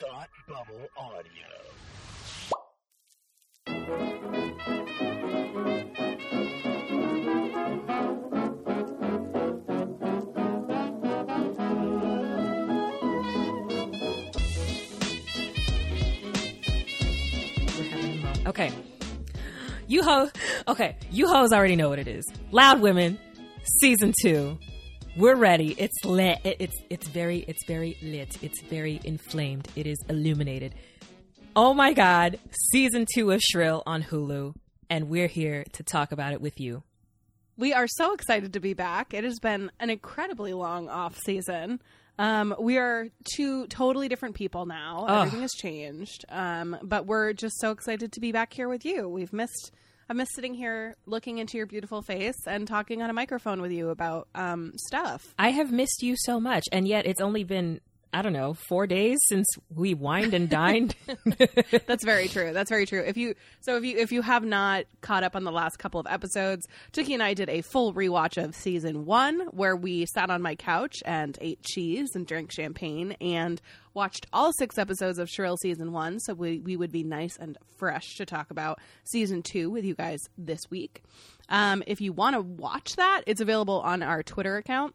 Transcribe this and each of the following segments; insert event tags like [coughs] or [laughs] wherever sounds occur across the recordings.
Thought Bubble Audio. Okay. You ho okay, you hoes already know what it is. Loud Women, season two. We're ready. It's lit. It's it's very it's very lit. It's very inflamed. It is illuminated. Oh my god, season two of Shrill on Hulu, and we're here to talk about it with you. We are so excited to be back. It has been an incredibly long off season. Um, we are two totally different people now. Ugh. Everything has changed. Um, but we're just so excited to be back here with you. We've missed I miss sitting here looking into your beautiful face and talking on a microphone with you about um, stuff. I have missed you so much, and yet it's only been I don't know four days since we wined and dined. [laughs] That's very true. That's very true. If you so if you if you have not caught up on the last couple of episodes, Tookie and I did a full rewatch of season one where we sat on my couch and ate cheese and drank champagne and watched all six episodes of Shrill season one. So we we would be nice and fresh to talk about season two with you guys this week. Um, if you want to watch that, it's available on our Twitter account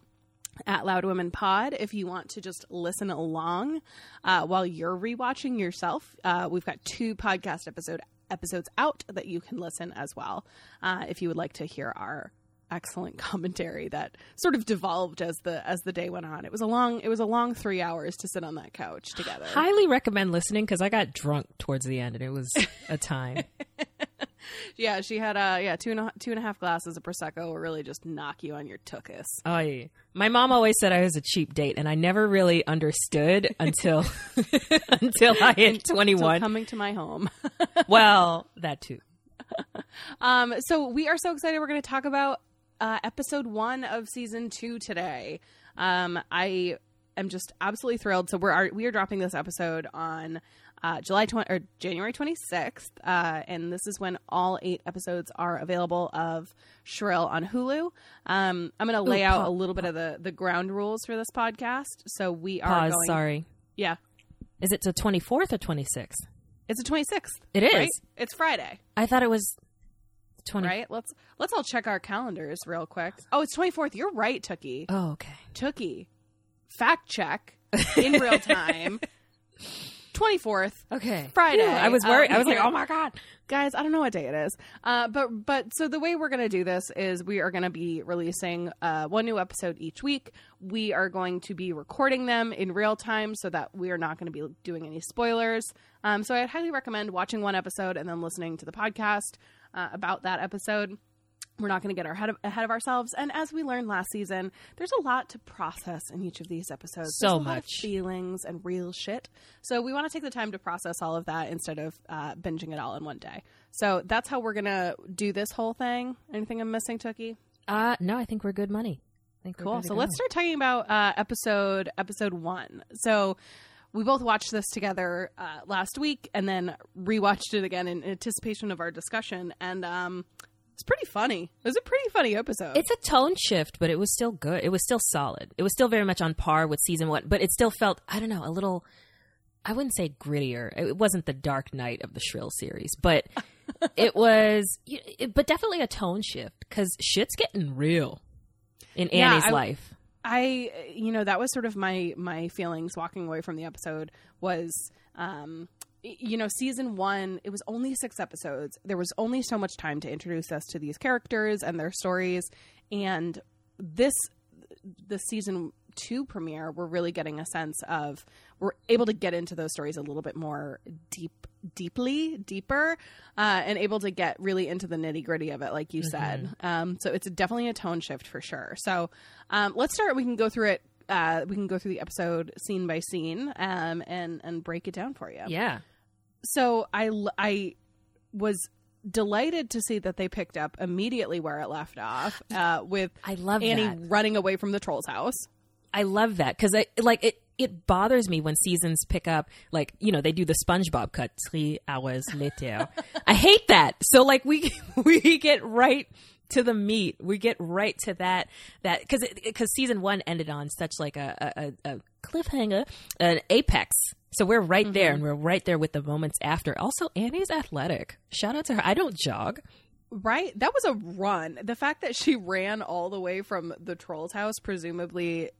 at Loud Women Pod if you want to just listen along uh, while you're rewatching yourself. Uh, we've got two podcast episode episodes out that you can listen as well uh, if you would like to hear our excellent [laughs] commentary that sort of devolved as the as the day went on. It was a long it was a long three hours to sit on that couch together. Highly recommend listening because I got drunk towards the end, and it was a time. [laughs] [laughs] Yeah, she had uh yeah two and a, two and a half glasses of prosecco will really just knock you on your tuchus. Oh, yeah. My mom always said I was a cheap date, and I never really understood [laughs] until [laughs] until I hit twenty one. Coming to my home. well, that too. Um, so we are so excited. We're going to talk about uh, episode one of season two today. Um, I am just absolutely thrilled. So we're we are dropping this episode on uh, July 20 or January 26th, uh, and this is when all eight episodes are available of Shrill on Hulu. Um, I'm going to lay Ooh, out pa- a little bit of the the ground rules for this podcast. So we are Pause. going. Sorry. Yeah, Is it the twenty fourth or twenty sixth? it's the 26th. It is. Right? It's Friday. I thought it was twenty. Right? Let's let's all check our calendars real quick. Oh, it's 24th. You're right, Tookie. Oh, okay. Tookie, fact check in real [laughs] time. 24th, Okay. Friday. Phew, I was worried. Um, I was like, oh my god. guys, I don't know what day it is. Uh, but but so the way we're going to do this is we are going to be releasing uh, one new episode each week. We are going to be recording them in real time so that we are not going to be doing any spoilers. Um, so I'd highly recommend watching one episode and then listening to the podcast uh, about that episode. We're not going to get our head of, ahead of ourselves. And as we learned last season, there's a lot to process in each of these episodes. So There's a lot of much. feelings and real shit. So we want to take the time to process all of that instead of uh, binging it all in one day. So that's how we're going to do this whole thing. Anything I'm missing, Tookie? Uh no, I think we're good money. I think Cool. So go. let's start talking about uh, episode episode one. So we both watched this together uh, last week and then rewatched it again in anticipation of our discussion. And um, it's pretty funny. It was a pretty funny episode. It's a tone shift, but it was still good. It was still solid. It was still very much on par with season one, but it still felt, I don't know, a little, I wouldn't say grittier. It wasn't the Dark Knight of the Shrill series, but [laughs] it was, it, but definitely a tone shift because shit's getting real in Yeah, Annie's I- life. I you know that was sort of my my feelings walking away from the episode was um you know season 1 it was only 6 episodes. There was only so much time to introduce us to these characters and their stories. And this the season 2 premiere we're really getting a sense of we're able to get into those stories a little bit more deep deeply deeper uh, and able to get really into the nitty gritty of it like you said. Um, so it's definitely a tone shift for sure. So um, let's start we can go through it uh, we can go through the episode scene by scene um, and and break it down for you. Yeah. So I I was delighted to see that they picked up immediately where it left off uh, with I love Annie that. running away from the troll's house. I love that because I like it. It bothers me when seasons pick up, like you know, they do the SpongeBob cut three hours later. I hate that. So like we [laughs] we get right to the meat. We get right to that that because because season one ended on such like a a, a- a cliffhanger, an apex So we're right there, and we're right there with the moments after. Also, Annie's athletic. Shout out to her. I don't jog. Right? That was a run. The fact that she ran all the way from the troll's house, presumably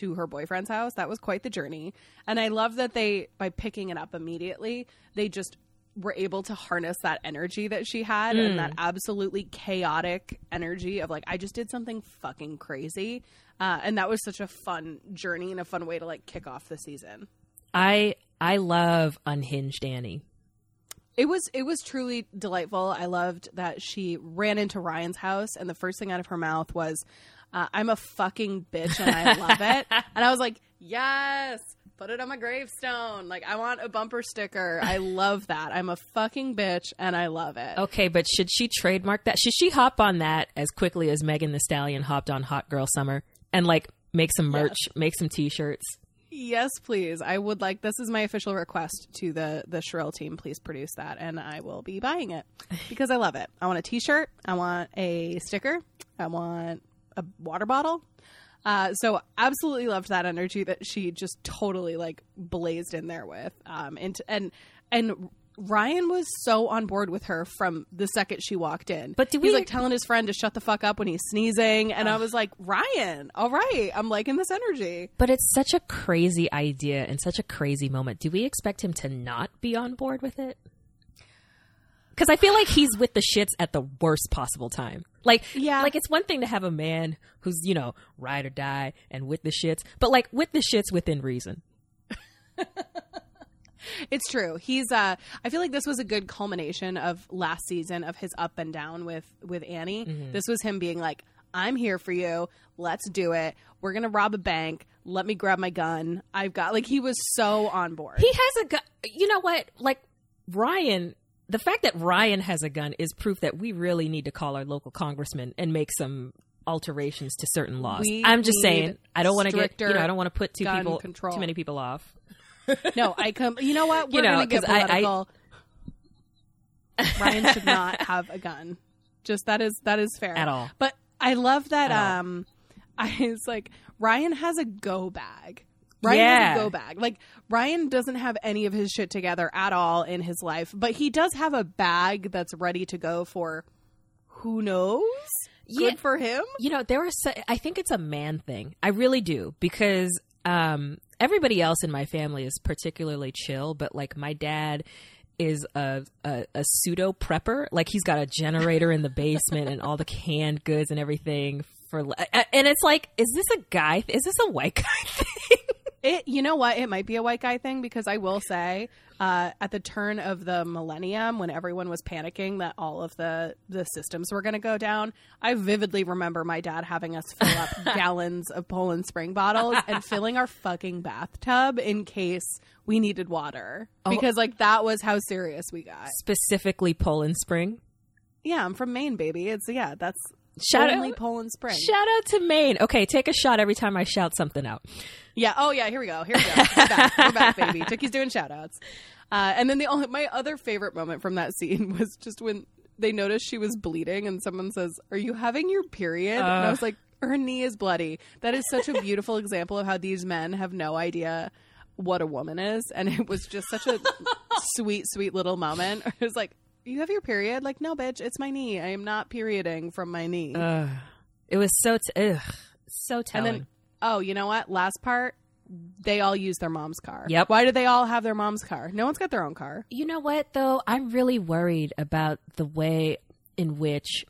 to her boyfriend's house, that was quite the journey. And I love that they, by picking it up immediately, they just were able to harness that energy that she had and that absolutely chaotic energy of like, I just did something fucking crazy. Uh, and that was such a fun journey and a fun way to like kick off the season. I I love unhinged Annie. It was it was truly delightful. I loved that she ran into Ryan's house and the first thing out of her mouth was, uh, "I'm a fucking bitch and I love it." [laughs] and I was like, "Yes, put it on my gravestone. Like I want a bumper sticker. I love that. I'm a fucking bitch and I love it." Okay, but should she trademark that? Should she hop on that as quickly as Megan Thee Stallion hopped on Hot Girl Summer and like make some merch, make some T-shirts? Yes, please. I would like this is my official request to the the Shrill team. Please produce that, and I will be buying it because I love it. I want a T-shirt. I want a sticker. I want a water bottle. Uh, so absolutely loved that energy that she just totally like blazed in there with. Um, and and and Ryan was so on board with her from the second she walked in. But do he's we- like telling his friend to shut the fuck up when he's sneezing, and I was like, Ryan, all right, I'm liking this energy. But it's such a crazy idea and such a crazy moment. Do we expect him to not be on board with it? Because I feel like he's with the shits at the worst possible time. Like, Yeah. like it's one thing to have a man who's you know ride or die and with the shits, but like with the shits within reason. [laughs] [laughs] It's true. He's uh I feel like this was a good culmination of last season of his up and down with with Annie. This was him being like, "I'm here for you. Let's do it. We're going to rob a bank. Let me grab my gun. I've got like he was so on board." He has a gun. You know what? Like Ryan, the fact that Ryan has a gun is proof that we really need to call our local congressman and make some alterations to certain laws. We I'm just saying. I don't want to get. You know, I don't want to put two people, control. too many people off. No, I come You know what? We're You know, going to get 'cause I- I- political. Ryan should not have a gun. Just that is that is fair. At all. But I love that At um [laughs] I was like Ryan has a go bag. Ryan Yeah. has a go bag. Like Ryan doesn't have any of his shit together at all in his life, but he does have a bag that's ready to go for who knows? Yeah. Good for him. You know, there are. So, I think it's a man thing. I really do because um, everybody else in my family is particularly chill, but like my dad is a, a, a pseudo prepper. Like he's got a generator in the basement and all the canned goods and everything for. And it's like, is this a guy? Is this a white guy [laughs] thing? It, you know what? It might be a white guy thing because I will say, uh, at the turn of the millennium, when everyone was panicking that all of the the systems were going to go down, I vividly remember my dad having us fill up [laughs] gallons of Poland Spring bottles and filling our fucking bathtub in case we needed water because like that was how serious we got. Specifically, Poland Spring. Yeah, I'm from Maine, baby. It's yeah, that's Shout only out- Poland Spring. Shout out to Maine. Okay, take a shot every time I shout something out. Yeah. Oh, yeah. Here we go. Here we go. We're back, We're back [laughs] baby. Tookie's doing shout outs. Uh, and then the only, my other favorite moment from that scene [laughs] was just when they noticed she was bleeding and someone says, Are you having your period? and I was like, Her knee is bloody. That is such a beautiful example of how these men have no idea what a woman is. And it was just such a [laughs] sweet, sweet little moment. It was like, You have your period? Like, no, bitch, it's my knee. I am not perioding from my knee. Ugh. It was so t- ugh, so And then, oh, you know what? Last part, they all use their mom's car. Yep. Why do they all have their mom's car? No one's got their own car. You know what, though? I'm really worried about the way in which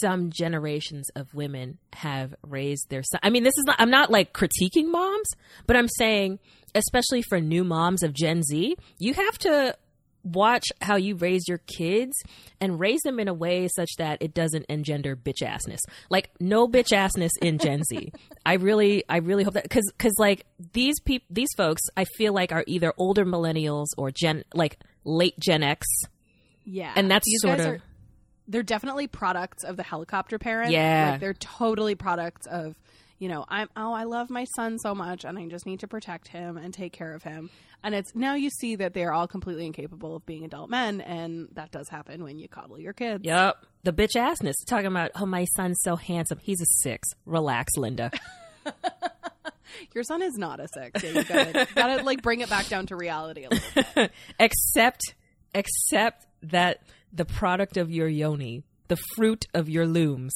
some generations of women have raised their son. I mean, this is not, I'm not like critiquing moms, but I'm saying, especially for new moms of Gen Z, you have to watch how you raise your kids and raise them in a way such that it doesn't engender bitch assness. Like no bitch assness in Gen Z. [laughs] I really, I really hope that because because like these people, these folks, I feel like are either older millennials or Gen like late Gen X, Yeah. and that's These sort of are- they're definitely products of the helicopter parent. Yeah. Like they're totally products of, you know, I'm oh, I love my son so much and I just need to protect him and take care of him. And it's now you see that they're all completely incapable of being adult men and that does happen when you coddle your kids. Yep. The bitch assness. Talking about, oh, my son's so handsome. He's a six. Relax, Linda. [laughs] [laughs] Your son is not a six. Yeah, you gotta, gotta like bring it back down to reality a little bit. [laughs] except except that the product of your yoni, the fruit of your looms,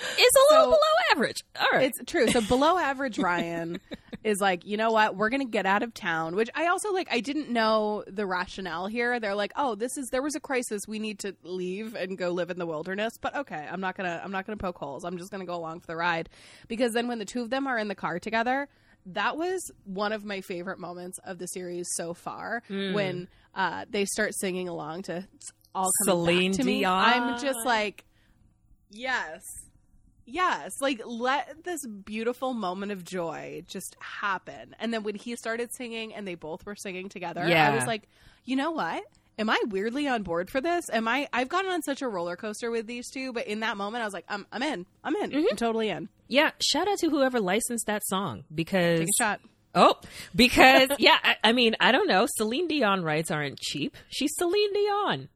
is a little So- below average. All right. It's true. So below [laughs] average Ryan is like, you know what? We're gonna get out of town. Which I also like. I didn't know the rationale here. They're like, oh, this is there was a crisis. We need to leave and go live in the wilderness. But okay, I'm not gonna I'm not gonna poke holes. I'm just gonna go along for the ride. Because then when the two of them are in the car together. That was one of my favorite moments of the series so far when uh, they start singing along to all coming Celine back to me. Dion. I'm just like, yes, Yes, like let this beautiful moment of joy just happen. And then when he started singing and they both were singing together, I was like, you know what? Am I weirdly on board for this? Am I? I've gone on such a roller coaster with these two, but in that moment, I was like, I'm, I'm in. I'm in. Mm-hmm. I'm totally in. yeah, shout out to whoever licensed that song because Take a shot. Oh, because [laughs] yeah, I, I mean, I don't know. Celine Dion rights aren't cheap. She's Celine Dion.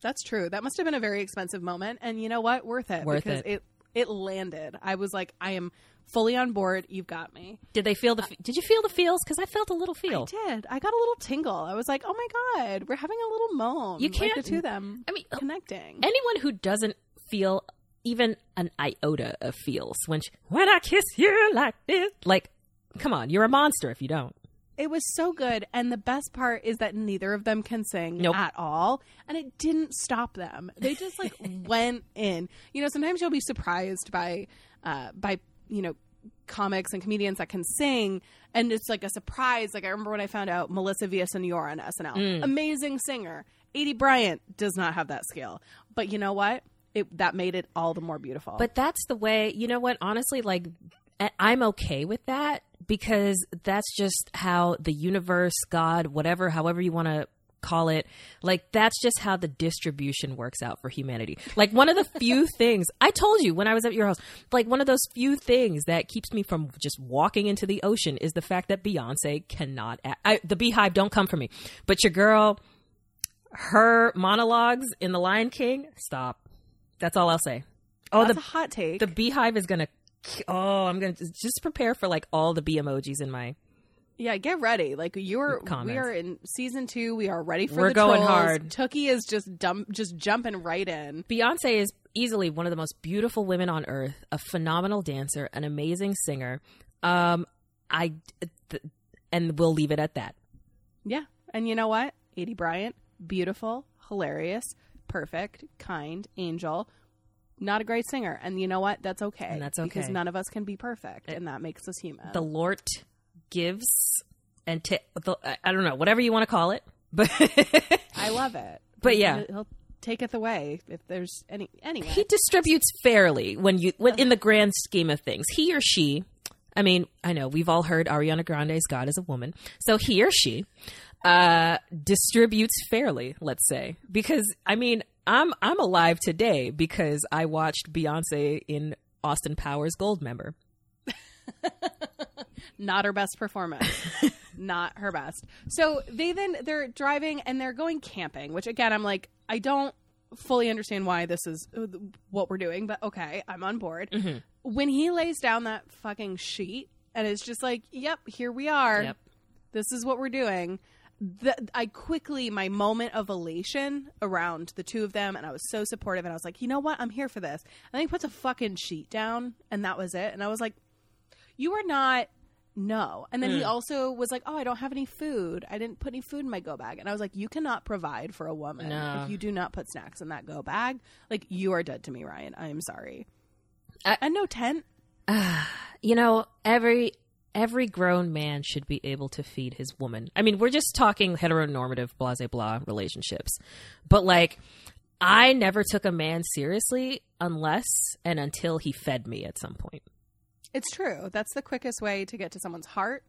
That's true. That must have been a very expensive moment, and you know what? Worth it. Worth because it. it it landed. I was like, I am fully on board. You've got me. Did they feel the? Did you feel the feels? Because I felt a little feel. I did. I got a little tingle. I was like, oh my god, we're having a little moan. You can't- the two them. I mean, connecting. anyone who doesn't feel even an iota of feels when she, when I kiss you like this, like, come on, you're a monster if you don't. It was so good, and the best part is that neither of them can sing Nope. at all, and it didn't stop them. They just like [laughs] went in. You know, sometimes you'll be surprised by, uh, by you know, comics and comedians that can sing, and it's like a surprise. Like I remember when I found out Melissa Villasenor on SNL, Mm. amazing singer. Aidy Bryant does not have that skill, but you know what? It that made it all the more beautiful. But that's the way, you know what? Honestly, like, I- I'm okay with that because that's just how the universe, God, whatever, however you want to call it, like, that's just how the distribution works out for humanity. Like, one of the few [laughs] things I told you when I was at your house, like, one of those few things that keeps me from just walking into the ocean is the fact that Beyonce cannot, act. I, the beehive, don't come for me. But your girl, her monologues in The Lion King, stop. That's all I'll say. Oh, that's the a hot take. the beehive is gonna oh i'm gonna just prepare for like all the bee emojis in my Yeah, get ready. Like you're, we are in season two. We are ready for We're the going trolls. hard. Tookie is just dump, just jumping right in. beyonce is easily one of the most beautiful women on earth a phenomenal dancer an amazing singer um i th- and we'll leave it at that Yeah, and you know what? Aidy Bryant, beautiful, hilarious, perfect, kind, angel. Not a great singer, and you know what? That's okay. And that's because none of us can be perfect, and that makes us human. the Lord gives and ta the, I- i don't know whatever you want to call it [laughs] but I love it. But yeah. he'll taketh away if there's any anyway. he distributes fairly when you when in the grand scheme of things he or she i mean i know we've all heard ariana grande's god is a woman so he or she uh distributes fairly let's say because i mean i'm i'm alive today because i watched beyonce in austin powers Goldmember. [laughs] Not her best performance. [laughs] Not her best. So they then they're driving and they're going camping which again i'm like i don't fully understand why this is what we're doing but okay i'm on board. Mm-hmm. when he lays down that fucking sheet and it's just like yep here we are. Yep. this is what we're doing the, I quickly my moment of elation around the two of them, and I was so supportive. And I was like, you know what, I'm here for this. And then he puts a fucking sheet down, and that was it. And I was like, you are not no and then he mm. also was like oh i don't have any food i didn't put any food in my go bag and i was like you cannot provide for a woman No. if you do not put snacks in that go bag like you are dead to me ryan i am sorry I- and no tent [sighs] you know every every grown man should be able to feed his woman. I mean we're just talking heteronormative blah blah blah relationships. But like i never took a man seriously unless and until he fed me at some point. It's true. That's the quickest way to get to someone's heart.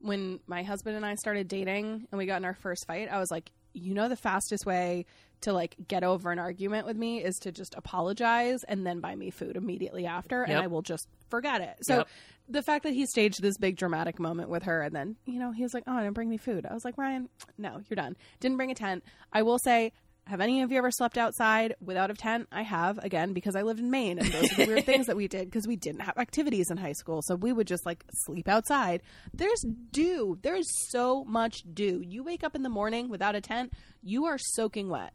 When my husband and i started dating and we got in our first fight i was like you know the fastest way to like get over an argument with me is to just apologize and then buy me food immediately after and i will just forget it. So Yep. The fact that he staged this big dramatic moment with her and then you know he was like oh i didn't bring me food i was like ryan no you're done didn't bring a tent i will say Have any of you ever slept outside without a tent? I have, again, because I lived in Maine and those are the weird things that we did because we didn't have activities in high school. So we would just like sleep outside. There's dew. There is so much dew. You wake up in the morning without a tent, you are soaking wet.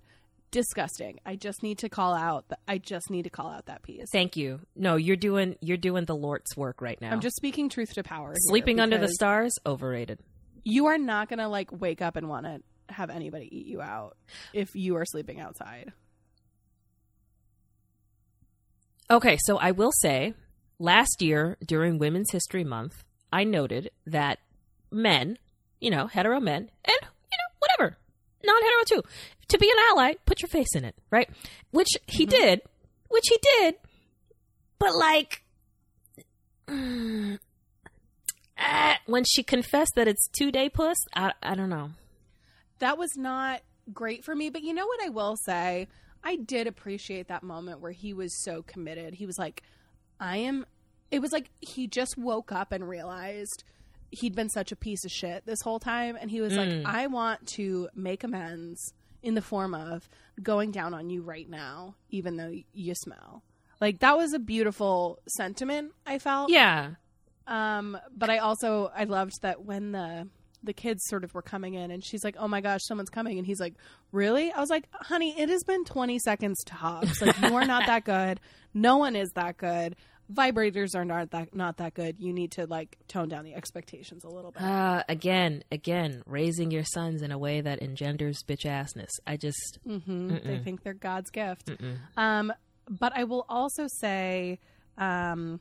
Disgusting. I just need to call out. th- I just need to call out that piece. Thank you. No, you're doing you're doing the Lord's work right now. I'm just speaking truth to power. sleeping under the stars. Overrated. You are not going to like wake up and want to have anybody eat you out if you are sleeping outside. Okay, so I will say, last year during Women's History Month, I noted that men, you know, hetero men, and you know, whatever, non-hetero too, to be an ally, put your face in it, right? Which he did, which he did, but like, mm, [sighs] ah, when she confessed that it's two day puss, I, I don't know. that was not great for me. But you know what I will say? I did appreciate that moment where he was so committed. He was like, I am. It was like he just woke up and realized he'd been such a piece of shit this whole time. And he was like, I want to make amends in the form of going down on you right now, even though you smell. Like, that was a beautiful sentiment, I felt. Yeah, Um, but I also I loved that when the the kids sort of were coming in and she's like, "Oh my gosh, someone's coming." And he's like, "Really?" I was like, "Honey, it has been 20 seconds tops. Like you are not that good. No one is that good. Vibrators are not that not that good. You need to like tone down the expectations a little bit." uh, again, again, raising your sons in a way that engenders bitch assness. I just, hmm They think they're God's gift. Um, but I will also say, um,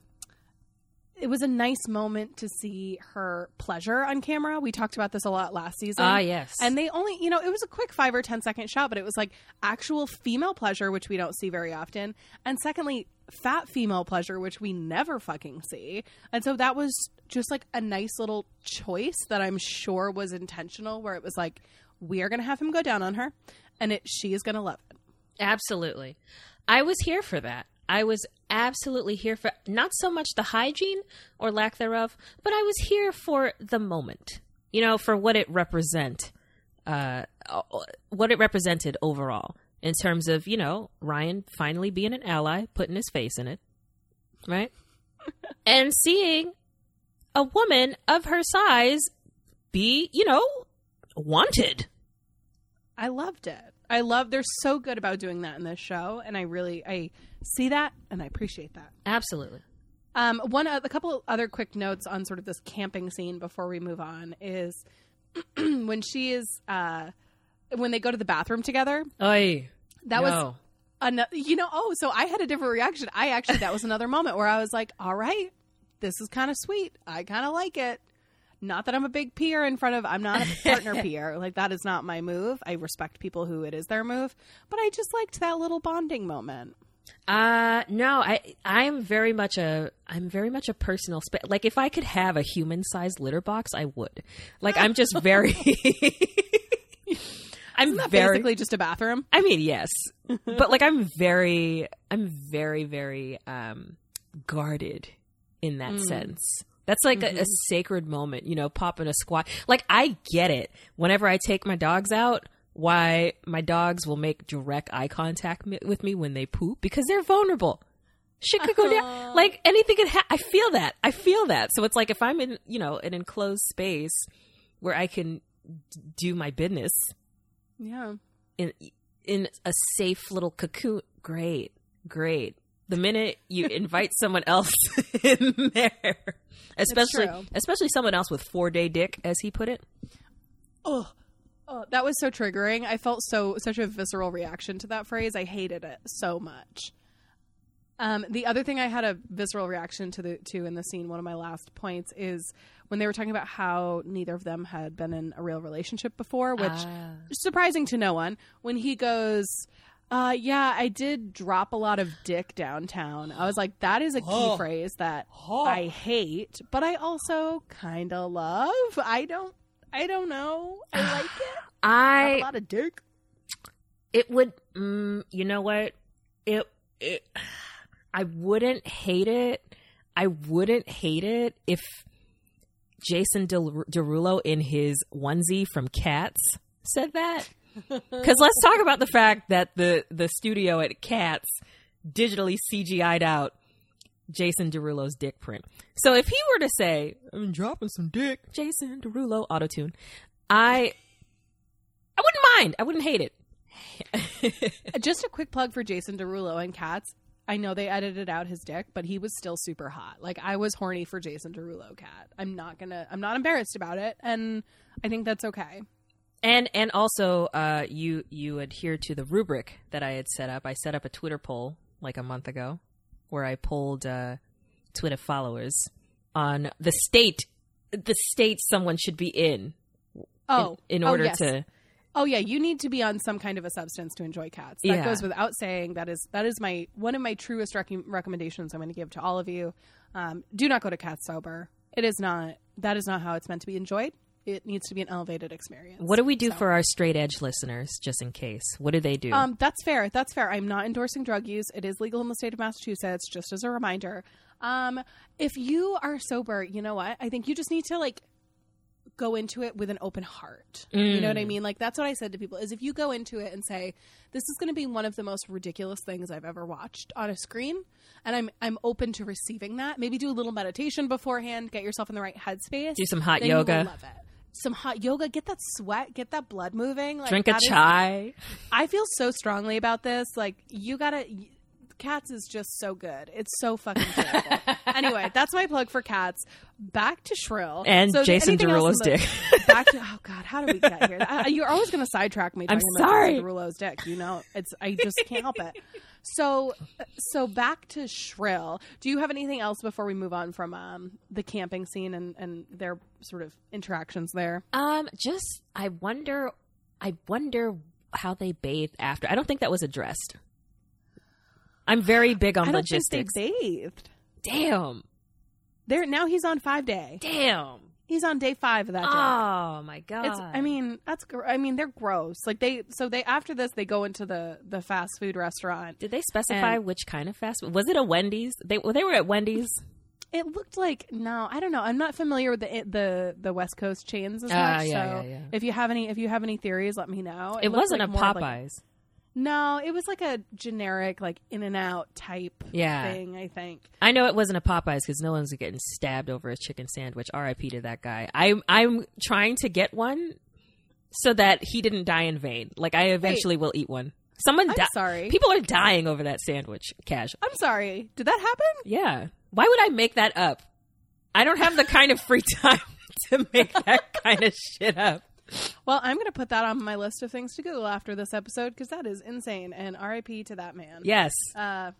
it was a nice moment to see her pleasure on camera. We talked about this a lot last season. ah, yes, And they only, you know, it was a quick five or ten second shot, but it was like actual female pleasure, which we don't see very often. And secondly, fat female pleasure, which we never fucking see. And so that was just like a nice little choice that I'm sure was intentional, where it was like, we are going to have him go down on her, and it she is going to love it. Absolutely. I was here for that. I was absolutely here for not so much the hygiene or lack thereof, but I was here for the moment. You know, for what it represent uh what it represented overall in terms of, you know, Ryan finally being an ally, putting his face in it. Right? [laughs] and seeing a woman of her size be, you know, wanted. I loved it. I love they're so good about doing that in this show, and I really I see that and I appreciate that. Absolutely. Um, one a couple other quick notes on sort of this camping scene before we move on is [clears throat] when she is uh, when they go to the bathroom together. Oy. That was No. ano- you know oh so I had a different reaction. I actually that was another moment where I was like, all right, this is kind of sweet. I kind of like it. Not that I'm a big peer in front of. I'm not a partner peer. [laughs] Like that is not my move. I respect people who it is their move, but I just liked that little bonding moment. Uh no, I I'm very much a I'm very much a personal space. Like if I could have a human sized litter box, I would. Like I'm just very [laughs] [laughs] I'm very Basically, just a bathroom. I mean, yes. but like I'm very I'm very very um guarded in that sense. That's like a, a mm-hmm. sacred moment, you know, popping a squat. Like I get it. Whenever I take my dogs out, why my dogs will make direct eye contact mi- with me when they poop because they're vulnerable. Shit could go down. Uh-huh. Like anything could happen. I feel that. I feel that. So it's like if I'm in, you know, an enclosed space where I can d- do my business Yeah. in in a safe little cocoon, great, great. The minute you invite someone else [laughs] in there, especially especially someone else with four day dick, as he put it. Oh, oh, that was so triggering. I felt so such a visceral reaction to that phrase. I hated it so much. Um, the other thing I had a visceral reaction to the to in the scene, one of my last points is when they were talking about how neither of them had been in a real relationship before, which is surprising to no one. When he goes, uh, "Yeah, I did drop a lot of dick downtown," I was like, "That is a key phrase that I hate, but I also kind of love." I don't, I don't know. I [sighs] like it. a I lot of dick. it would mm, you know what it it [sighs] I wouldn't hate it. I wouldn't hate it if Jason Derulo in his onesie from Cats said that. [laughs] Because let's talk about the fact that the the studio at Cats digitally CGI'd out Jason Derulo's dick print. So if he were to say, "I'm dropping some dick," Jason Derulo auto tune, I I wouldn't mind. I wouldn't hate it. [laughs] Just a quick plug for Jason Derulo and Cats. I know they edited out his dick, but he was still super hot. Like I was horny for Jason Derulo cat. I'm not gonna I'm not embarrassed about it and I think that's okay. And and also, uh, you you adhere to the rubric that I had set up. I set up a Twitter poll like a month ago, where I polled uh, Twitter followers on the state the state someone should be in Oh, in oh, order yes. to Oh yeah, you need to be on some kind of a substance to enjoy cats. That Yeah. goes without saying. That is that is my one of my truest rec- recommendations. I'm going to give to all of you. Um, do not go to cats sober. It is not. That is not how it's meant to be enjoyed. It needs to be an elevated experience. What do we do So- for our straight edge listeners, just in case? What do they do? Um, that's fair. That's fair. I'm not endorsing drug use. It is legal in the state of Massachusetts, just as a reminder. Um, if you are sober, you know what? I think you just need to like go into it with an open heart. You know what I mean? Like that's what I said to people is if you go into it and say, This is gonna be one of the most ridiculous things I've ever watched on a screen and I'm I'm open to receiving that. Maybe do a little meditation beforehand, get yourself in the right headspace. Do some hot then you will yoga. love it. Some hot yoga, get that sweat, get that blood moving. Like, Drink a that is- chai. I feel so strongly about this. Like you gotta. Y- Cats is just so good. It's so fucking terrible. [laughs] anyway, that's my plug for Cats. Back to Shrill And So Jason anything else in Derulo's the- [laughs] Back to oh god, how did we get here? I, you're always going to sidetrack me. I'm talking about sorry. Jason Derulo's dick. You know, it's I just can't help it. So, so back to Shrill. Do you have anything else before we move on from um, the camping scene and and their sort of interactions there? Um, just I wonder, I wonder how they bathe after. I don't think that was addressed. I'm very big on I logistics. they bathed. Damn, There now he's on five day. damn. He's on day five of that day. Oh my god. It's. I mean, that's. gr- I mean, they're gross. Like they. So they after this, they go into the the fast food restaurant. did they specify and- which kind of fast food? Was it a Wendy's? They well, they were at Wendy's. It looked like no, I don't know. I'm not familiar with the the the West Coast chains as Ah, much. yeah, so yeah, yeah. if you have any if you have any theories, let me know. It, looked wasn't like a of, like- Popeyes. No, it was like a generic like In and Out type Yeah. thing. I think. I know it wasn't a Popeyes because no one's getting stabbed over a chicken sandwich. R.I.P. to that guy. I'm I'm trying to get one so that he didn't die in vain. Like I eventually will eat one. Someone I'm di- sorry. People are dying over that sandwich. Cash. I'm sorry. Did that happen? Yeah. Why would I make that up? I don't have the kind of free [laughs] time to make that kind of shit up. Well, I'm going to put that on my list of things to Google after this episode because that is insane. And R.I.P. to that man. Yes. Uh,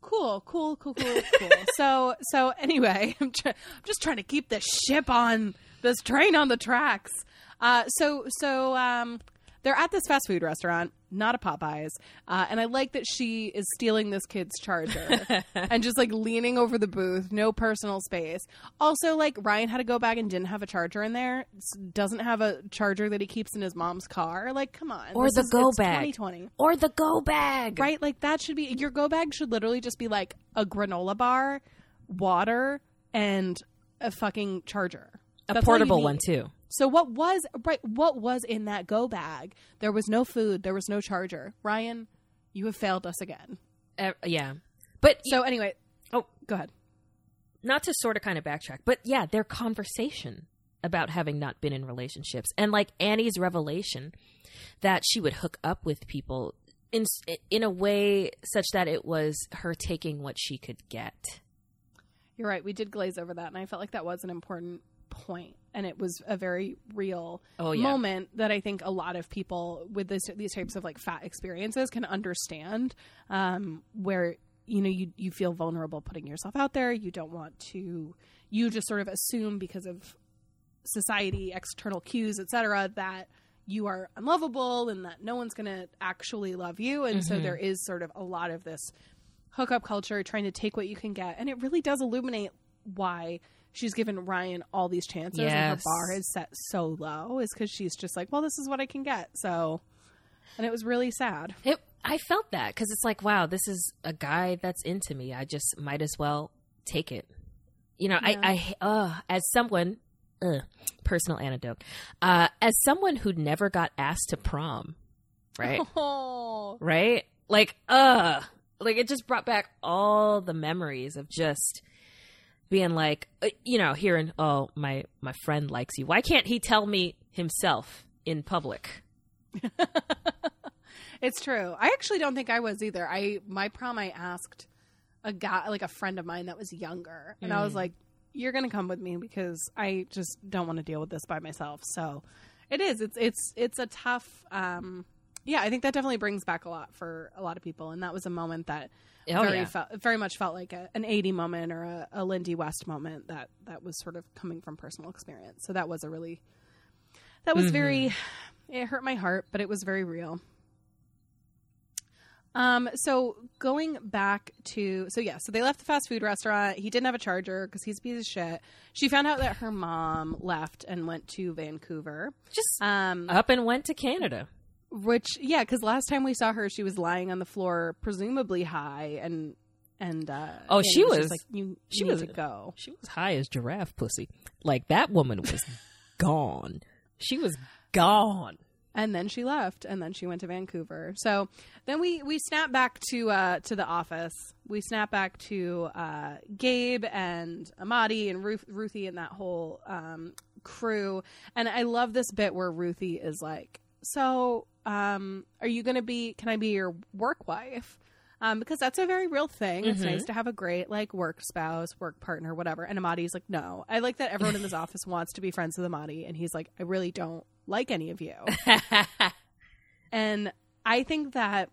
cool, cool, cool, cool, cool. [laughs] so, so anyway, [laughs] I'm, try- I'm just trying to keep this ship on this train on the tracks. Uh, so, so um, they're at this fast food restaurant, not a Popeyes, uh, and I like that she is stealing this kid's charger [laughs] and just like leaning over the booth, no personal space. Also, like Ryan had to go back and didn't have a charger in there. Doesn't have a charger that he keeps in his mom's car. Like, come on, Or the is- go bag. 2020 Or the go bag. right? Like that should be your go bag should literally just be like a granola bar, water, and a fucking charger. A That's portable one too. So what was right? What was in that go bag? There was no food. There was no charger. Ryan, you have failed us again. Uh, yeah. But So anyway, oh, go ahead. not to sort of kind of backtrack, but yeah, their conversation about having not been in relationships and like Annie's revelation that she would hook up with people in in a way such that it was her taking what she could get. You're right. We did glaze over that, and I felt like that was an important point, and it was a very real Oh, yeah. moment that I think a lot of people with this these types of like fat experiences can understand. Um, where you know you you feel vulnerable putting yourself out there. You don't want to. You just sort of assume because of society, external cues, etc., that you are unlovable and that no one's going to actually love you. And so there is sort of a lot of this hookup culture trying to take what you can get. And it really does illuminate why she's given Ryan all these chances and her bar is set so low is because she's just like, well, this is what I can get. So, and it was really sad. It I felt that cuz it's like wow, this is a guy that's into me. I just might as well take it. You know, Yeah. I I uh as someone ugh, personal anecdote. Uh, as someone who never got asked to prom, right? [laughs] Oh, right? Like, uh, like it just brought back all the memories of just being like, uh, you know, hearing, oh, my my friend likes you. Why can't he tell me himself in public? [laughs] it's true. I actually don't think I was either. I my prom, I asked a guy, like a friend of mine that was younger, and I was Mm. like, "You're gonna come with me because I just don't want to deal with this by myself." So, it is. It's it's it's a tough. um Yeah, I think that definitely brings back a lot for a lot of people, and that was a moment that Oh, very yeah. felt very much felt like a, an Aidy moment or a, a Lindy West moment that that was sort of coming from personal experience. So that was a really that was very it hurt my heart, but it was very real. Um so going back to so yeah, so they left the fast food restaurant. He didn't have a charger because he's a piece of shit. She found out that her mom left and went to Vancouver. Just Um up and went to Canada. Which yeah, because last time we saw her, she was lying on the floor, presumably high, and and uh, Oh, she just was- like you. she was- to go. She was high as giraffe pussy. Like that woman was [laughs] gone. She was gone. and then she left and then she went to vancouver so then we we snap back to uh to the office we snap back to uh gabe and amadi and Ruth, ruthie and that whole um crew and i love this bit where ruthie is like so um are you gonna be can i be your work wife um, because that's a very real thing. It's Mhm. nice to have a great like work spouse, work partner, whatever. And Amadi's like, no. I like that everyone in this [laughs] office wants to be friends with Amadi, and he's like, I really don't like any of you. [laughs] And I think that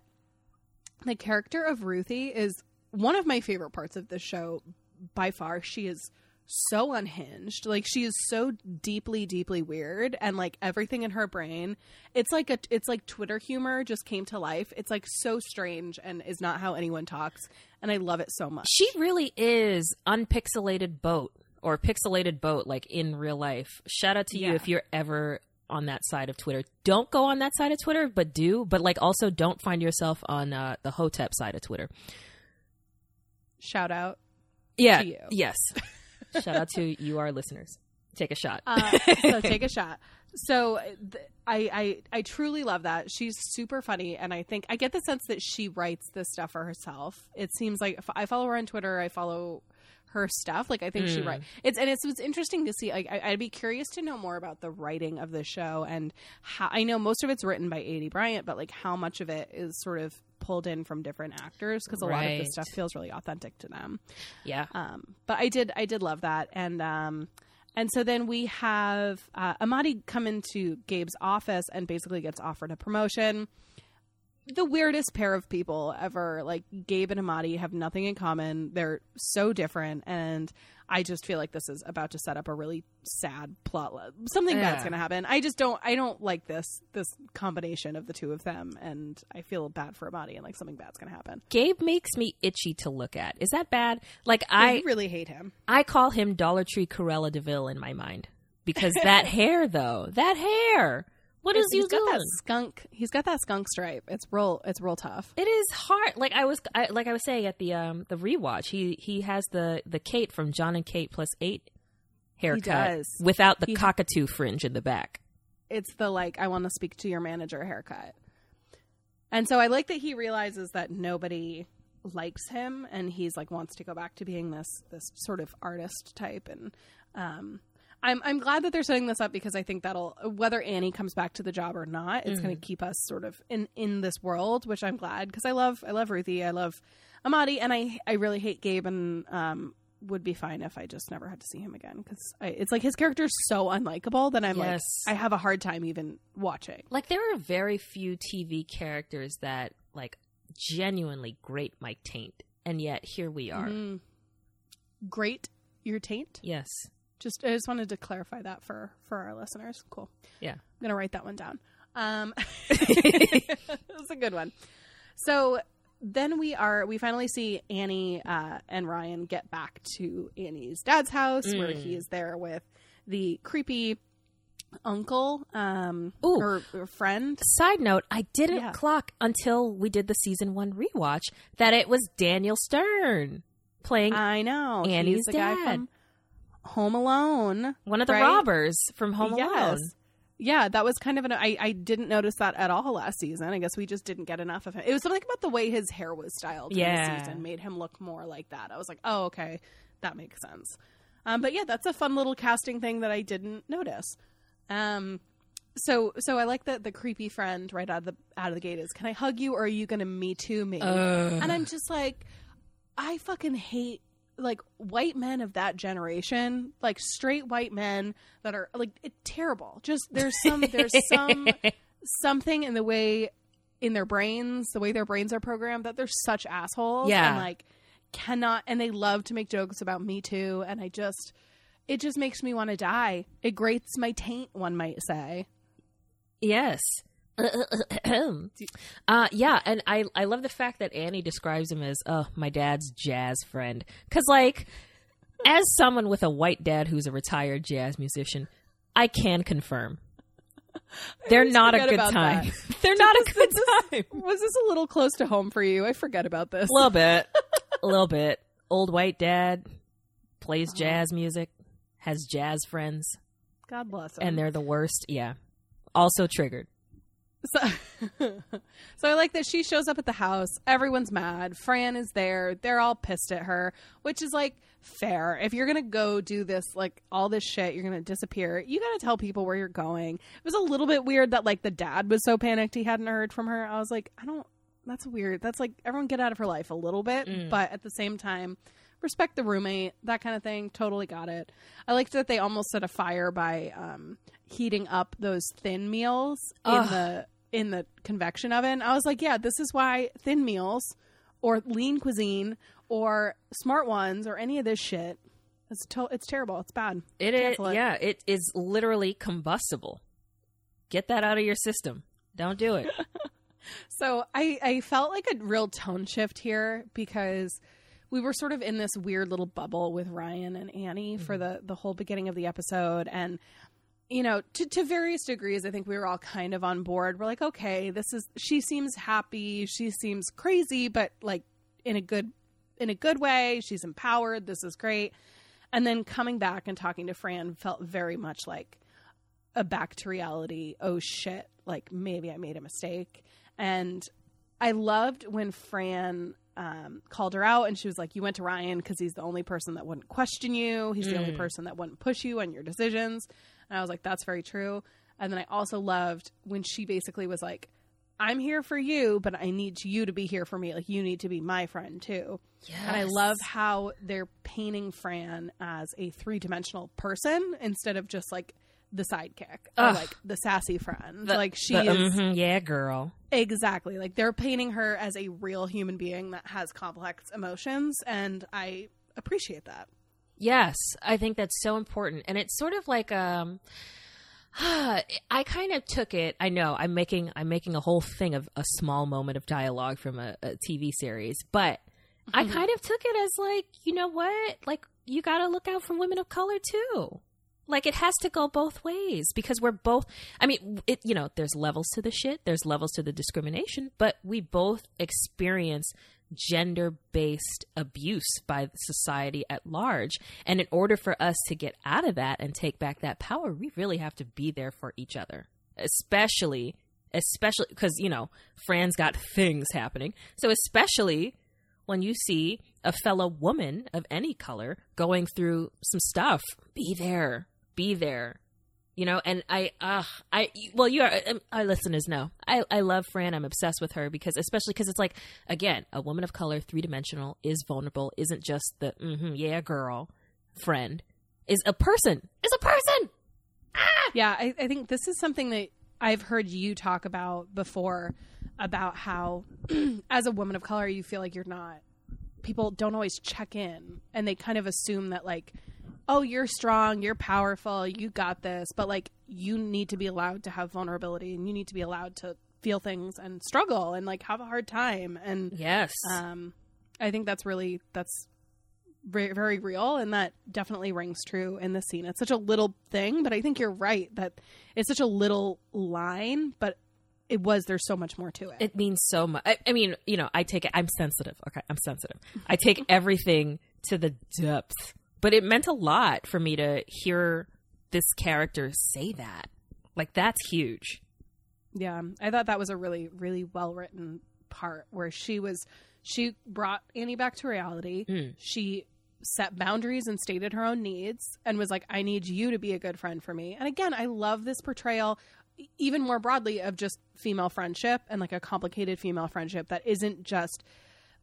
the character of Ruthie is one of my favorite parts of the show by far. She is so unhinged. Like she is so deeply deeply weird and like everything in her brain. It's like a it's like Twitter humor just came to life. It's like so strange and is not how anyone talks and I love it so much. she really is unpixelated boat or pixelated boat like in real life. Shout out to you Yeah. if you're ever on that side of Twitter. Don't go on that side of Twitter, but do. But like also don't find yourself on uh, the Hotep side of Twitter. Shout out. Yeah. To you. Yes. [laughs] Shout out to you, our listeners. Take a shot. Uh, so take a shot. So th- I, I I truly love that. She's super funny, and I think I get the sense that she writes this stuff for herself. It seems like if I follow her on Twitter. I follow her stuff. Like I think she Mm. writes. It's and it's it's interesting to see. Like I, I'd be curious to know more about the writing of the show and how. I know most of it's written by Aidy Bryant, but like how much of it is sort of pulled in from different actors because a lot of this stuff feels really authentic to them. yeah. Um, but I did I did love that, and um, and so then we have uh, Amadi come into Gabe's office and basically gets offered a promotion. The weirdest pair of people ever. Like Gabe and Amadi have nothing in common. They're so different, and I just feel like this is about to set up a really sad plot. Something bad's going to happen. I just don't. I don't like this this combination of the two of them, and I feel bad for Amadi and like something bad's going to happen. Gabe makes me itchy to look at. Is that bad? Like I I really hate him. I call him Dollar Tree Cruella de Vil in my mind because that [laughs] hair though, that hair. What is you got doing? that skunk. He's got that skunk stripe. It's real. It's real tough. It is hard. Like I was, I, like I was saying at the um the rewatch, he he has the the Kate from John and Kate plus eight haircut does. without the He- cockatoo fringe in the back. It's the like I want to speak to your manager haircut. And so I like that he realizes that nobody likes him, and he's like wants to go back to being this this sort of artist type. And um, I'm I'm glad that they're setting this up because I think that'll whether Annie comes back to the job or not, it's going to keep us sort of in in this world, which I'm glad because I love I love Ruthie, I love Amadi, and I I really hate Gabe and um would be fine if I just never had to see him again because it's like his character is so unlikable that I'm Yes. like I have a hard time even watching. Like there are very few TV characters that like genuinely grate my taint, and yet here we are. Mhm. Great, your taint. Yes. Just I just wanted to clarify that for for our listeners. Cool. Yeah. I'm gonna write that one down. Um, [laughs] it's a good one. So then we are we finally see Annie uh, and Ryan get back to Annie's dad's house where Mm. he is there with the creepy uncle um Ooh. or, or friend. Side note: I didn't Yeah. clock until we did the season one rewatch that it was Daniel Stern playing I know Annie's He's the guy dad. from Home Alone. One of the right? robbers from Home Alone. Yes. Yeah, that was kind of an. I, I didn't notice that at all last season. I guess we just didn't get enough of him. It was something about the way his hair was styled. in Yeah. this season made him look more like that. I was like, oh, okay, that makes sense. Um, but yeah, that's a fun little casting thing that I didn't notice. Um, so so I like that the creepy friend right out of the out of the gate is, can I hug you or are you going to me too me? and I'm just like, I fucking hate like white men of that generation, like straight white men that are like it, terrible. Just there's some there's some [laughs] something in the way in their brains, the way their brains are programmed that they're such assholes. Yeah. and like cannot and they love to make jokes about me too. And I just it just makes me want to die. It grates my taint, one might say. Yes. [coughs] uh, yeah, and I I love the fact that Annie describes him as oh my dad's jazz friend because like as someone with a white dad who's a retired jazz musician, I can confirm they're not a good time. [laughs] they're not a good time. Was this a little close to home for you? I forget about this. A little bit, [laughs] a little bit. Old white dad plays jazz music, has jazz friends, God bless him. and they're the worst. Yeah, also triggered. So, [laughs] so I like that she shows up at the house. Everyone's mad. Fran is there. They're all pissed at her, which is like fair. If you're gonna go do this, like all this shit, you're gonna disappear. You gotta tell people where you're going. It was a little bit weird that like the dad was so panicked he hadn't heard from her. I was like, I don't. That's weird. That's like everyone get out of her life a little bit, but at the same time. Respect the roommate, that kind of thing. Totally got it. I liked that they almost set a fire by um, heating up those thin meals in the in the convection oven. I was like, yeah, this is why thin meals or lean cuisine or smart ones or any of this shit. It's to- it's terrible. It's bad. It is, it. yeah, it is literally combustible. Get that out of your system. Don't do it. [laughs] [laughs] So I I felt like a real tone shift here because we were sort of in this weird little bubble with Ryan and Annie for mm-hmm. the the whole beginning of the episode and you know to to various degrees I think we were all kind of on board. We're like okay, this is she seems happy, she seems crazy but like in a good in a good way. She's empowered. This is great. And then coming back and talking to Fran felt very much like a back to reality. Oh shit, like maybe I made a mistake. And I loved when Fran um, called her out and she was like, You went to Ryan because he's the only person that wouldn't question you. He's the only person that wouldn't push you on your decisions. And I was like, That's very true. And then I also loved when she basically was like, I'm here for you, but I need you to be here for me. Like, you need to be my friend too. And I love how they're painting Fran as a three dimensional person instead of just like the sidekick or Ugh. like the sassy friend. The- like she the, is mhm, yeah, girl. exactly like they're painting her as a real human being that has complex emotions, and I appreciate that. Yes, I think that's so important, and it's sort of like um, [sighs] I kind of took it. I know I'm making I'm making a whole thing of a small moment of dialogue from a, a TV series, but I kind of took it as like, you know what? Like you got to look out for women of color too. Like it has to go both ways because we're both I mean, it you know, there's levels to the shit, there's levels to the discrimination, but we both experience gender-based abuse by society at large. And in order for us to get out of that and take back that power, we really have to be there for each other. Especially especially because, you know, Fran's got things happening. So especially when you see a fellow woman of any color going through some stuff, be there, be there. You know, and I, uh, I, well, you are, um, our listeners know, I, I love Fran. I'm obsessed with her because, especially because it's like, again, a woman of color, three dimensional, is vulnerable, isn't just the, mm-hmm, yeah, girl, friend, is a person, is a person. ah! Yeah, I, I think this is something that I've heard you talk about before about how, [clears throat] as a woman of color, you feel like you're not, people don't always check in and they kind of assume that, like, oh, you're strong, you're powerful, you got this, but like, you need to be allowed to have vulnerability and you need to be allowed to feel things and struggle and like have a hard time. And Yes. um, I think that's really, that's very, very real and that definitely rings true in this scene it's such a little thing but i think you're right that it's such a little line but it was there's so much more to it, it means so much. I, I mean, you know, I take it. I'm sensitive. Okay, I'm sensitive. I take [laughs] everything to the depth but it meant a lot for me to hear this character say that. Like that's huge. Yeah, I thought that was a really, really well written part where she was, she brought Annie back to reality. Mm. She set boundaries and stated her own needs and was like, I need you to be a good friend for me. And again, I love this portrayal, even more broadly, of just female friendship and like a complicated female friendship that isn't just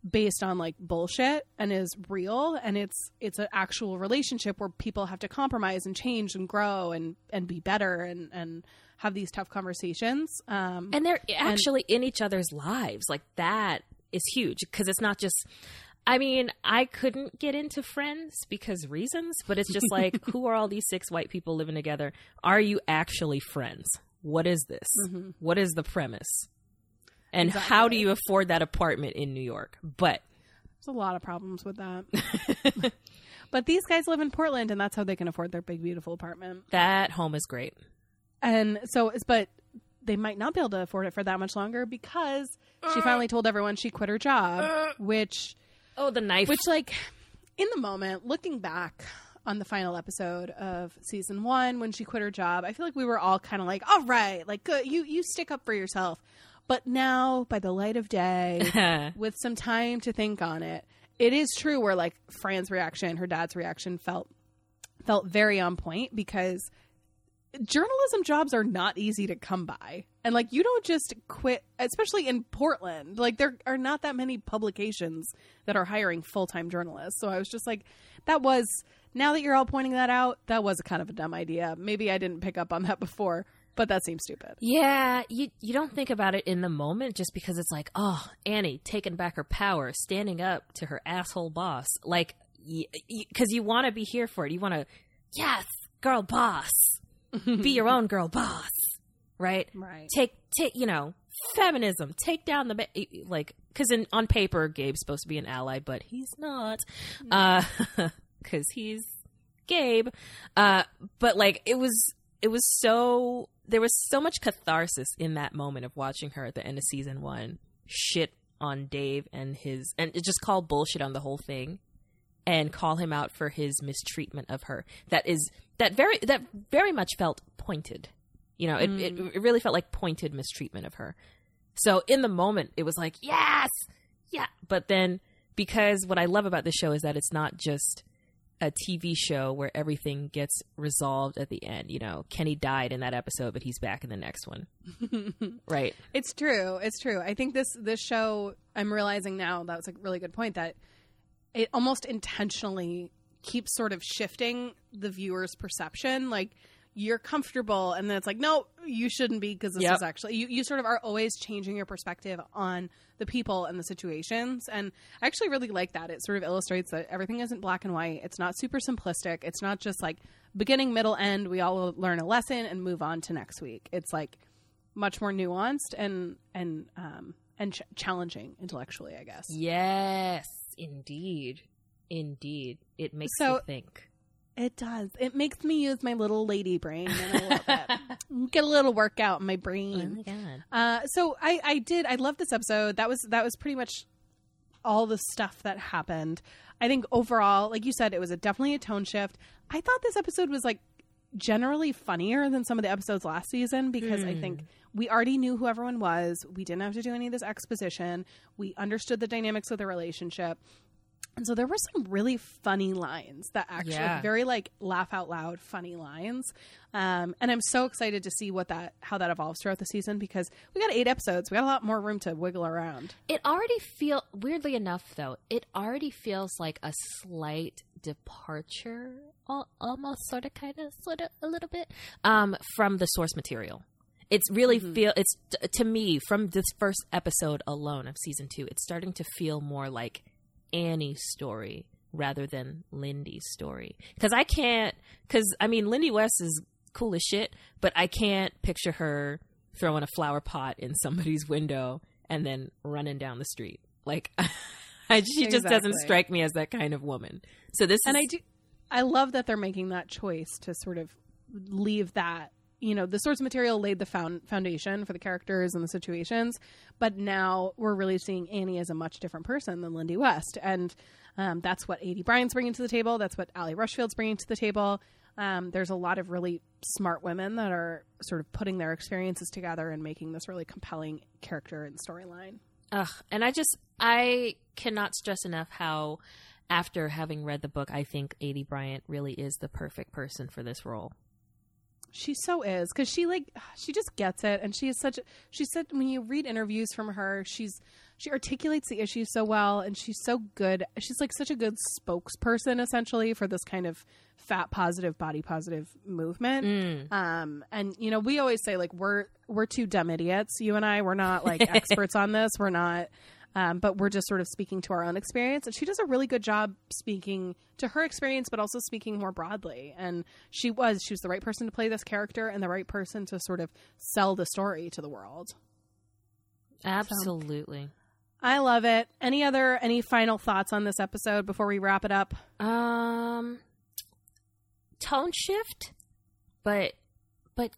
based on like bullshit and is real and it's it's an actual relationship where people have to compromise and change and grow and and be better and and have these tough conversations um and they're actually in each other's lives. Like that is huge because it's not just i mean i couldn't get into friends because reasons but it's just like [laughs] who are all these six white people living together? Are you actually friends? What is this? What is the premise and how do you afford that apartment in new york? But there's a lot of problems with that. [laughs] But these guys live in portland and that's how they can afford their big beautiful apartment. That home is great. And so it's but they might not be able to afford it for that much longer because she uh. finally told everyone she quit her job uh. which oh the knife. Which, like, in the moment, looking back on the final episode of season one when she quit her job, I feel like we were all kind of like, "All right, like, good, you you stick up for yourself." But now, by the light of day, [laughs] with some time to think on it, it is true. Where like Fran's reaction, her dad's reaction felt felt very on point because journalism jobs are not easy to come by. And like you don't just quit, especially in Portland. Like there are not that many publications that are hiring full-time journalists. So I was just like that was now that you're all pointing that out, that was kind of a dumb idea. Maybe I didn't pick up on that [laughs] before, but that seems stupid. Yeah, you you don't think about it in the moment just because it's like, oh, Annie taking back her power, standing up to her asshole boss, like because you want to be here for it. You want to, yes, girl boss, be your own girl boss, right? Right. Take take you know feminism, take down the ba- like because in on paper Gabe's supposed to be an ally, but he's not, uh, [laughs] because he's Gabe. Uh, but like it was it was so there was so much catharsis in that moment of watching her at the end of season one shit on Dave and his and just call bullshit on the whole thing and call him out for his mistreatment of her. That is that very that very much felt pointed. You know, it, it mm. it really felt like pointed mistreatment of her. So in the moment, it was like yes, yeah. But then because what I love about this show is that it's not just a TV show where everything gets resolved at the end. You know, Kenny died in that episode, but he's back in the next one. [laughs] right. It's true. It's true. I think this this show. I'm realizing now that was a really good point that it almost intentionally keeps sort of shifting the viewer's perception. Like you're comfortable, and then it's like, no, you shouldn't be because this Yep. is actually you. You sort of are always changing your perspective on the people and the situations, and I actually really like that. It sort of illustrates that everything isn't black and white. It's not super simplistic. It's not just like beginning, middle, end. We all learn a lesson and move on to next week. It's like much more nuanced and and um and ch- challenging intellectually, I guess. Yes, indeed, indeed. It makes So- you think. It does. It makes me use my little lady brain and a little bit. Get a little workout in my Oh brain. my god. Uh, so I, I did. I love this episode. That was that was pretty much all the stuff that happened. I think overall, like you said, it was a definitely a tone shift. I thought this episode was like generally funnier than some of the episodes last season because I think we already knew who everyone was. We didn't have to do any of this exposition. We understood the dynamics of the relationship. And so there were some really funny lines that actually Yeah. very like laugh out loud funny lines. Um, and I'm so excited to see what that how that evolves throughout the season because we got eight episodes. We got a lot more room to wiggle around. It already feel weirdly enough though. It already feels like a slight departure, almost sort of, kind of, sort of, a little bit, um, from the source material. It's really feel. It's to me from this first episode alone of season two. It's starting to feel more like Annie's story rather than Lindy's story. Because I can't. Because I mean, Lindy West is cool as shit, but I can't picture her throwing a flower pot in somebody's window and then running down the street. Like, [laughs] she just doesn't strike me as that kind of woman. So this And is, I do I love that they're making that choice to sort of leave that you know the source material laid the found, foundation for the characters and the situations, but now we're really seeing Annie as a much different person than Lindy West, and um, that's what Aidy Bryant's bringing to the table. That's what Ali Rushfield's bringing to the table. Um, there's a lot of really smart women that are sort of putting their experiences together and making this really compelling character and storyline. Ugh, and I just I cannot stress enough how after having read the book, I think Aidy Bryant really is the perfect person for this role. She so is because she like she just gets it, and she is such. She said when you read interviews from her, she's she articulates the issues so well, and she's so good. She's like such a good spokesperson, essentially, for this kind of fat positive, body positive movement. Um, and you know, we always say like we're we're two dumb idiots. You and I, we're not like [laughs] experts on this. We're not. Um, but we're just sort of speaking to our own experience. And she does a really good job speaking to her experience, but also speaking more broadly. And she was, she was the right person to play this character and the right person to sort of sell the story to the world. Absolutely. I love it. Any other, any final thoughts on this episode before we wrap it up? Um, tone shift, but but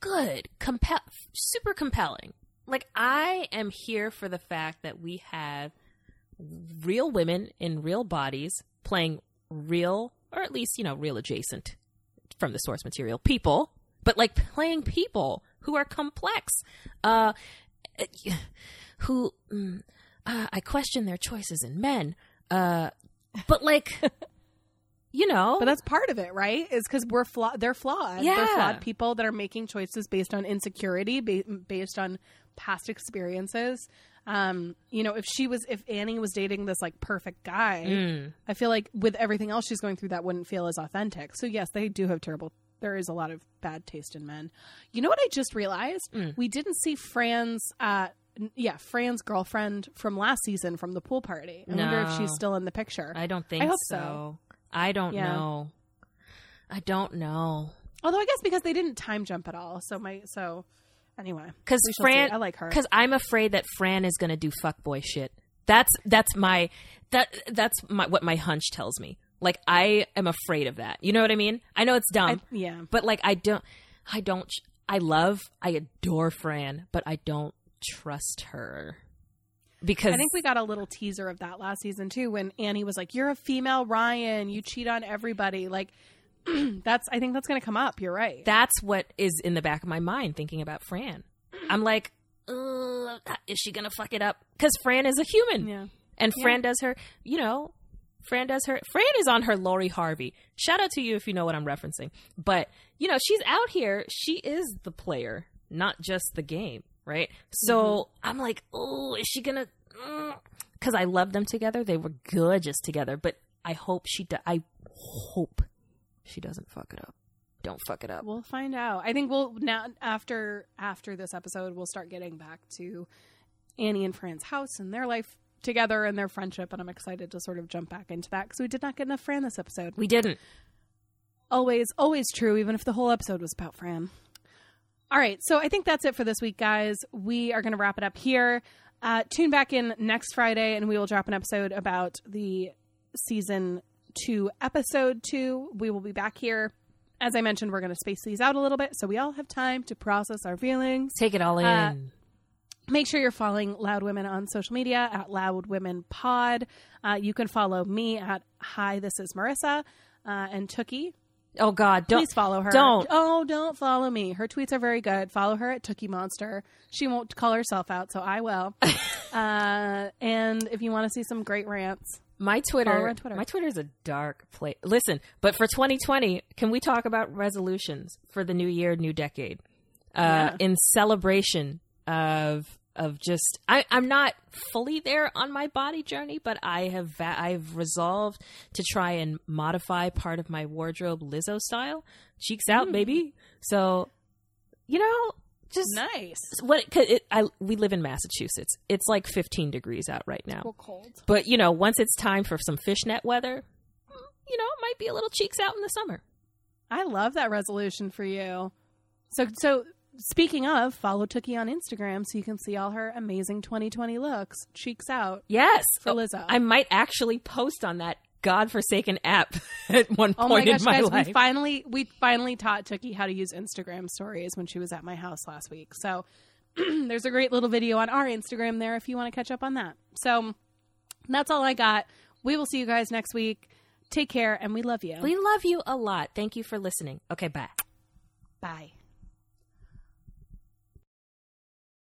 good, compel, super compelling. Like I am here for the fact that we have real women in real bodies playing real, or at least you know, real adjacent from the source material people, but like playing people who are complex, uh, [sighs] who mm, uh, I question their choices in men, uh, but like. [laughs] You know, But that's part of it, right? Is because we're flawed. They're flawed. yeah. They're flawed people that are making choices based on insecurity, ba- based on past experiences. Um, you know, if she was, if Annie was dating this like perfect guy, Mm. I feel like with everything else she's going through, that wouldn't feel as authentic. So yes, they do have terrible. There is a lot of bad taste in men. You know what I just realized? Mm. We didn't see Fran's. Uh, yeah, Fran's girlfriend from last season from the pool party. I wonder if she's still in the picture. I don't think I hope so. so. I don't Yeah. know. I don't know. Although I guess because they didn't time jump at all, so my so anyway. Because Fran, see. I like her. Because I'm afraid that Fran is going to do fuckboy shit. That's that's my that that's my what my hunch tells me. Like I am afraid of that. You know what I mean? I know it's dumb, I, yeah, but like I don't, I don't. I love, I adore Fran, but I don't trust her because I think we got a little teaser of that last season too, when Annie was like, "You're a female Ryan. You cheat on everybody." Like [clears throat] that's. I think that's going to come up. You're right. that's what is in the back of my mind thinking about Fran. [clears throat] I'm like, is she gonna fuck it up? Because Fran is a human, yeah. and Yeah. Fran does her. You know, Fran does her. Fran is on her Lori Harvey. Shout out to you if you know what I'm referencing. But you know, she's out here. She is the player, not just the game, right? Mm-hmm. So I'm like, oh, is she gonna? Mm, because I love them together. They were gorgeous together. But I hope she. Do- I hope she doesn't fuck it up. Don't fuck it up. We'll find out. I think we'll now after after this episode, we'll start getting back to Annie and Fran's house and their life together and their friendship. And I'm excited to sort of jump back into that because we did not get enough Fran this episode. We didn't. always always true even if the whole episode was about fran all right so i think that's it for this week guys we are going to wrap it up here uh, tune back in next friday and we will drop an episode about the season two episode two we will be back here as i mentioned we're going to space these out a little bit so we all have time to process our feelings Take it all in. Uh, make sure you're following Loud Women on social media at Loud Women Pod. Uh, you can follow me at Hi, this is Marissa uh, and Tookie. Oh God, don't Please follow her. Don't. Oh, don't follow me. Her tweets are very good. Follow her at Tookie Monster. She won't call herself out, so I will. [laughs] uh, and if you want to see some great rants, My Twitter, on Twitter. my Twitter is a dark place. Listen, but for 2020, can we talk about resolutions for the new year, new decade? Uh, Yeah. In celebration of of just, I, I'm not fully there on my body journey, but I have va- I've resolved to try and modify part of my wardrobe Lizzo style, cheeks Hmm. out, baby. So, you know, just nice. what cause it, I we live in Massachusetts. It's like 15 degrees out right now. Cold. But you know, once it's time for some fishnet weather, mm, you know, it might be a little cheeks out in the summer. I love that resolution for you. So, so speaking of, follow Tookie on Instagram so you can see all her amazing 2020 looks. Cheeks out. Yes, For Oh, Lizzo. I might actually post on that godforsaken app [laughs] at one Oh point my gosh, in my guys! life. We finally we finally taught Tookie how to use Instagram stories when she was at my house last week. So [clears throat] there's a great little video on our Instagram there if you want to catch up on that. So that's all I got. We will see you guys next week. Take care, and we love you. we love you a lot. Thank you for listening. Okay, bye. Bye.